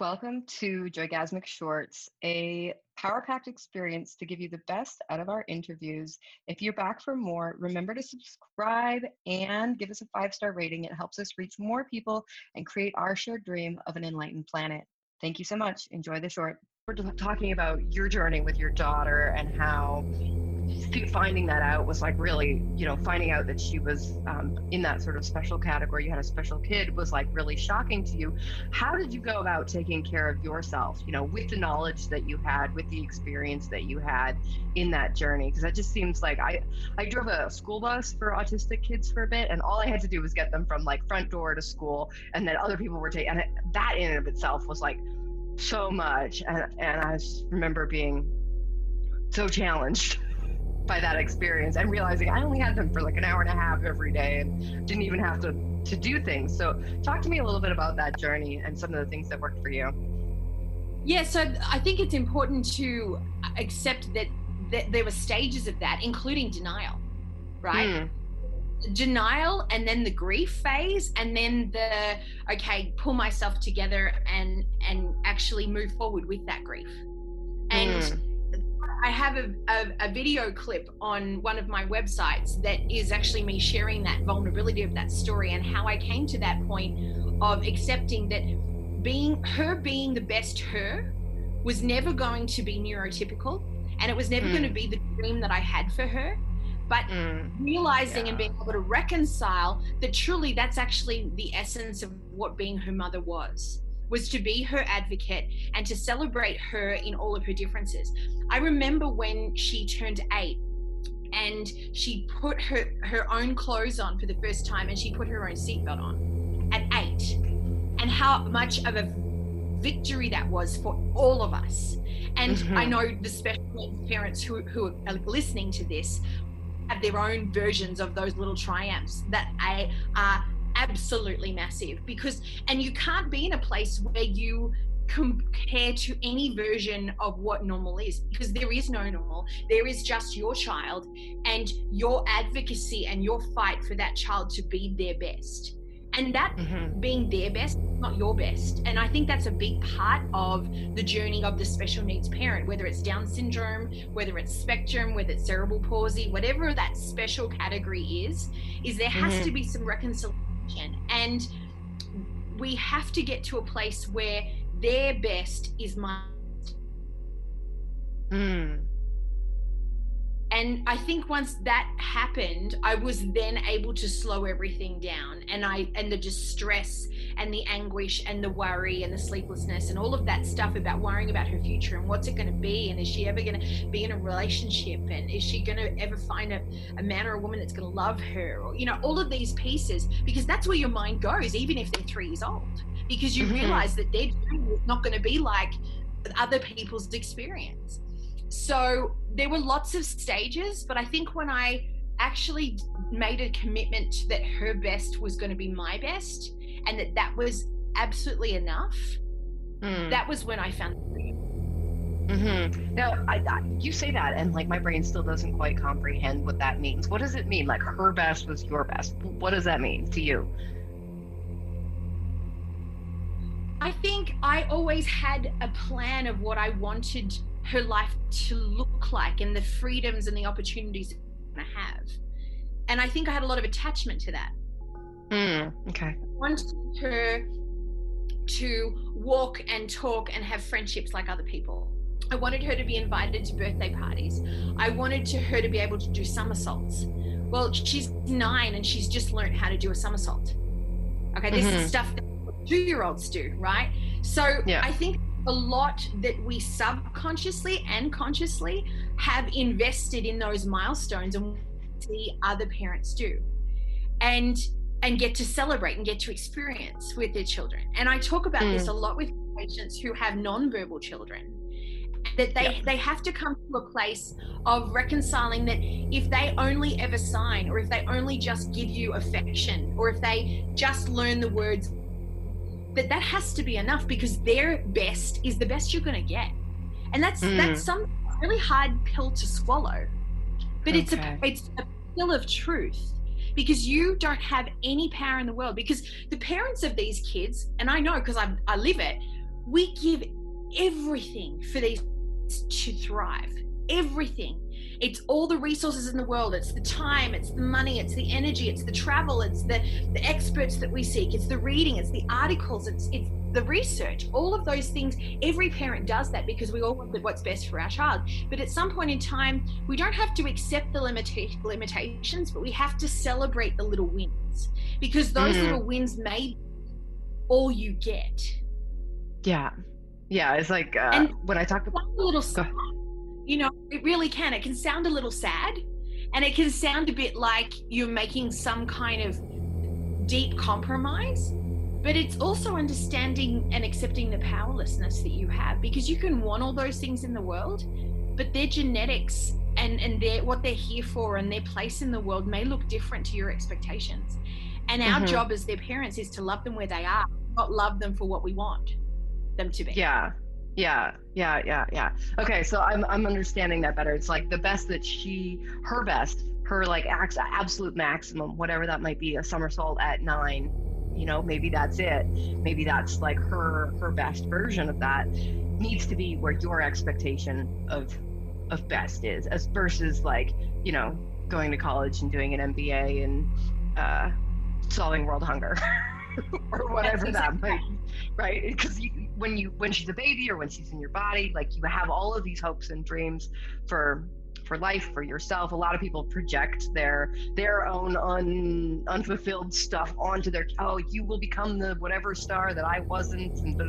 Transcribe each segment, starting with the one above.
Welcome to Joygasmic Shorts, a power packed experience to give you the best out of our interviews. If you're back for more, remember to subscribe and give us a five star rating. It helps us reach more people and create our shared dream of an enlightened planet. Thank you so much. Enjoy the short. We're talking about your journey with your daughter and how finding that out was like really, you know, finding out that she was um, in that sort of special category, you had a special kid, was like really shocking to you. How did you go about taking care of yourself, you know, with the knowledge that you had, with the experience that you had in that journey? Because that just seems like I, I drove a school bus for autistic kids for a bit, and all I had to do was get them from like front door to school, and then other people were taking, and that in and of itself was like so much, and and I remember being so challenged by that experience and realizing I only had them for like an hour and a half every day and didn't even have to to do things. So talk to me a little bit about that journey and some of the things that worked for you. Yeah, so I think it's important to accept that, that there were stages of that, including denial, right? Mm denial and then the grief phase and then the okay pull myself together and and actually move forward with that grief and mm. I have a, a, a, video clip on one of my websites that is actually me sharing that vulnerability of that story and how I came to that point of accepting that being her being the best her was never going to be neurotypical and it was never mm. going to be the dream that I had for her. But mm. realizing yeah. and being able to reconcile that truly that's actually the essence of what being her mother was was to be her advocate and to celebrate her in all of her differences. I remember when she turned eight and she put her, her own clothes on for the first time and she put her own seatbelt on at eight, and how much of a victory that was for all of us. And mm-hmm. I know the special parents who, who are listening to this have their own versions of those little triumphs that are absolutely massive because and you can't be in a place where you compare to any version of what normal is because there is no normal there is just your child and your advocacy and your fight for that child to be their best and that mm-hmm. being their best not your best and i think that's a big part of the journey of the special needs parent whether it's down syndrome whether it's spectrum whether it's cerebral palsy whatever that special category is is there has mm-hmm. to be some reconciliation and we have to get to a place where their best is my. Mm and i think once that happened i was then able to slow everything down and i and the distress and the anguish and the worry and the sleeplessness and all of that stuff about worrying about her future and what's it going to be and is she ever going to be in a relationship and is she going to ever find a, a man or a woman that's going to love her or you know all of these pieces because that's where your mind goes even if they're three years old because you mm-hmm. realize that their dream is not going to be like other people's experience so there were lots of stages, but I think when I actually made a commitment that her best was going to be my best and that that was absolutely enough, mm. that was when I found Mm-hmm. Now, I, I, you say that, and like my brain still doesn't quite comprehend what that means. What does it mean? Like her best was your best. What does that mean to you? I think I always had a plan of what I wanted her life to look like and the freedoms and the opportunities to have. And I think I had a lot of attachment to that. Mm, okay. I wanted her to walk and talk and have friendships like other people. I wanted her to be invited to birthday parties. I wanted to her to be able to do somersaults. Well, she's nine and she's just learned how to do a somersault. Okay, this mm-hmm. is stuff that two year olds do, right? So yeah. I think a lot that we subconsciously and consciously have invested in those milestones and see other parents do and and get to celebrate and get to experience with their children and i talk about mm. this a lot with patients who have non-verbal children that they yep. they have to come to a place of reconciling that if they only ever sign or if they only just give you affection or if they just learn the words that that has to be enough because their best is the best you're going to get and that's mm. that's some really hard pill to swallow but okay. it's a it's a pill of truth because you don't have any power in the world because the parents of these kids and i know because I, I live it we give everything for these to thrive. Everything. It's all the resources in the world. It's the time, it's the money, it's the energy, it's the travel, it's the, the experts that we seek, it's the reading, it's the articles, it's it's the research, all of those things. Every parent does that because we all want what's best for our child. But at some point in time, we don't have to accept the limita- limitations, but we have to celebrate the little wins because those mm. little wins may all you get. Yeah. Yeah. It's like uh, and when I talk about little you know, it really can. It can sound a little sad and it can sound a bit like you're making some kind of deep compromise but it's also understanding and accepting the powerlessness that you have because you can want all those things in the world but their genetics and and their what they're here for and their place in the world may look different to your expectations and our mm-hmm. job as their parents is to love them where they are not love them for what we want them to be yeah yeah yeah yeah yeah. Okay so i'm i'm understanding that better. It's like the best that she her best her like absolute maximum whatever that might be a somersault at nine you know maybe that's it. Maybe that's like her her best version of that needs to be where your expectation of of best is as versus like you know going to college and doing an mba and uh, solving world hunger or whatever that might right? Because when you when she's a baby or when she's in your body like you have all of these hopes and dreams for for life for yourself. A lot of people project their their own un, unfulfilled stuff onto their oh you will become the whatever star that i wasn't and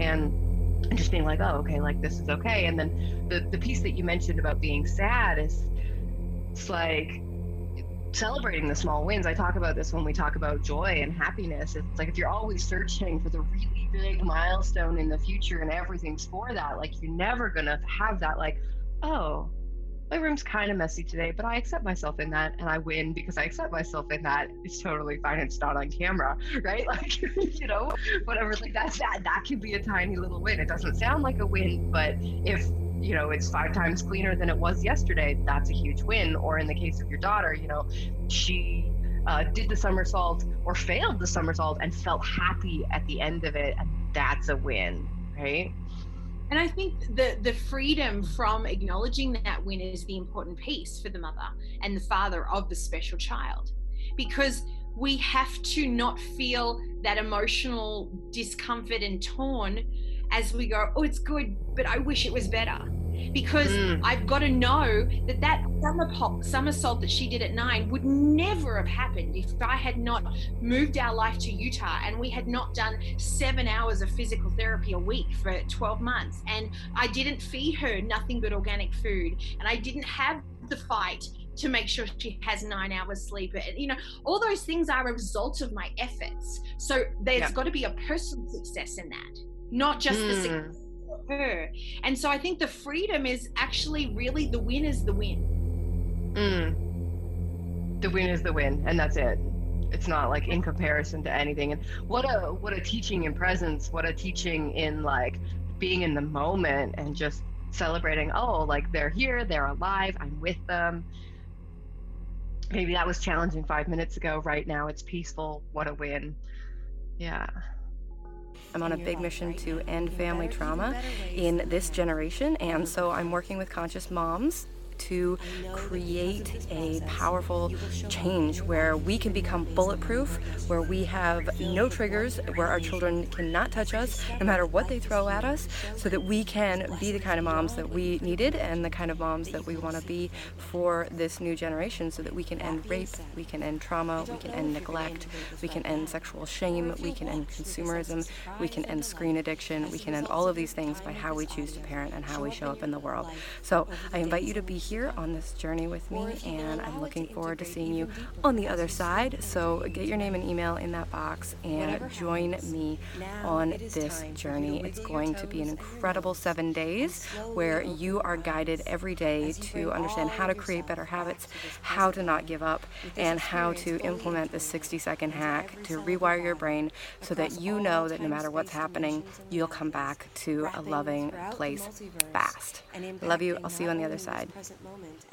and and just being like oh okay like this is okay. And then the the piece that you mentioned about being sad is it's like celebrating the small wins. I talk about this when we talk about joy and happiness. It's like if you're always searching for the really big milestone in the future and everything's for that like you're never gonna have that like oh my room's kind of messy today, but I accept myself in that and I win because I accept myself in that. It's totally fine. It's not on camera, right? Like, you know, whatever. Like that's that, that could be a tiny little win. It doesn't sound like a win, but if, you know, it's five times cleaner than it was yesterday, that's a huge win. Or in the case of your daughter, you know, she uh, did the somersault or failed the somersault and felt happy at the end of it. And that's a win, right? And I think the the freedom from acknowledging that win is the important piece for the mother and the father of the special child. Because we have to not feel that emotional discomfort and torn as we go, oh, it's good, but I wish it was better because mm. I've got to know that that somersault that she did at nine would never have happened if I had not moved our life to Utah and we had not done seven hours of physical therapy a week for 12 months. And I didn't feed her nothing but organic food. And I didn't have the fight to make sure she has nine hours sleep. And, you know, all those things are a result of my efforts. So there's yeah. got to be a personal success in that, not just mm. the success her. And so I think the freedom is actually really the win is the win. Mm. The win is the win, and that's it. It's not like in comparison to anything. And what a what a teaching in presence, what a teaching in like being in the moment and just celebrating, oh, like they're here, they're alive, I'm with them. Maybe that was challenging five minutes ago. Right now it's peaceful. What a win. Yeah. I'm on a big mission to end family trauma in this generation, and so I'm working with conscious moms to create a powerful change where we can become bulletproof, where we have no triggers, where our children cannot touch us no matter what they throw at us, so that we can be the kind of moms that we needed and the kind of moms that we want to be for this new generation so that we can end rape, we can end trauma, we can end neglect, we can end sexual shame, we can end consumerism, we can end screen addiction, we can end all of these things by how we choose to parent and how we show up in the world. So I invite you to be here on this journey with me, and I'm looking forward to seeing you on the other side. So get your name and email in that box and join me on this journey. It's going to be an incredible seven days where you are guided every day to understand how to create better habits, how to not give up, and how to implement the 60 second hack to rewire your brain so that you know that no matter what's happening, you'll come back to a loving place fast. Love you. I'll see you on the other side present moment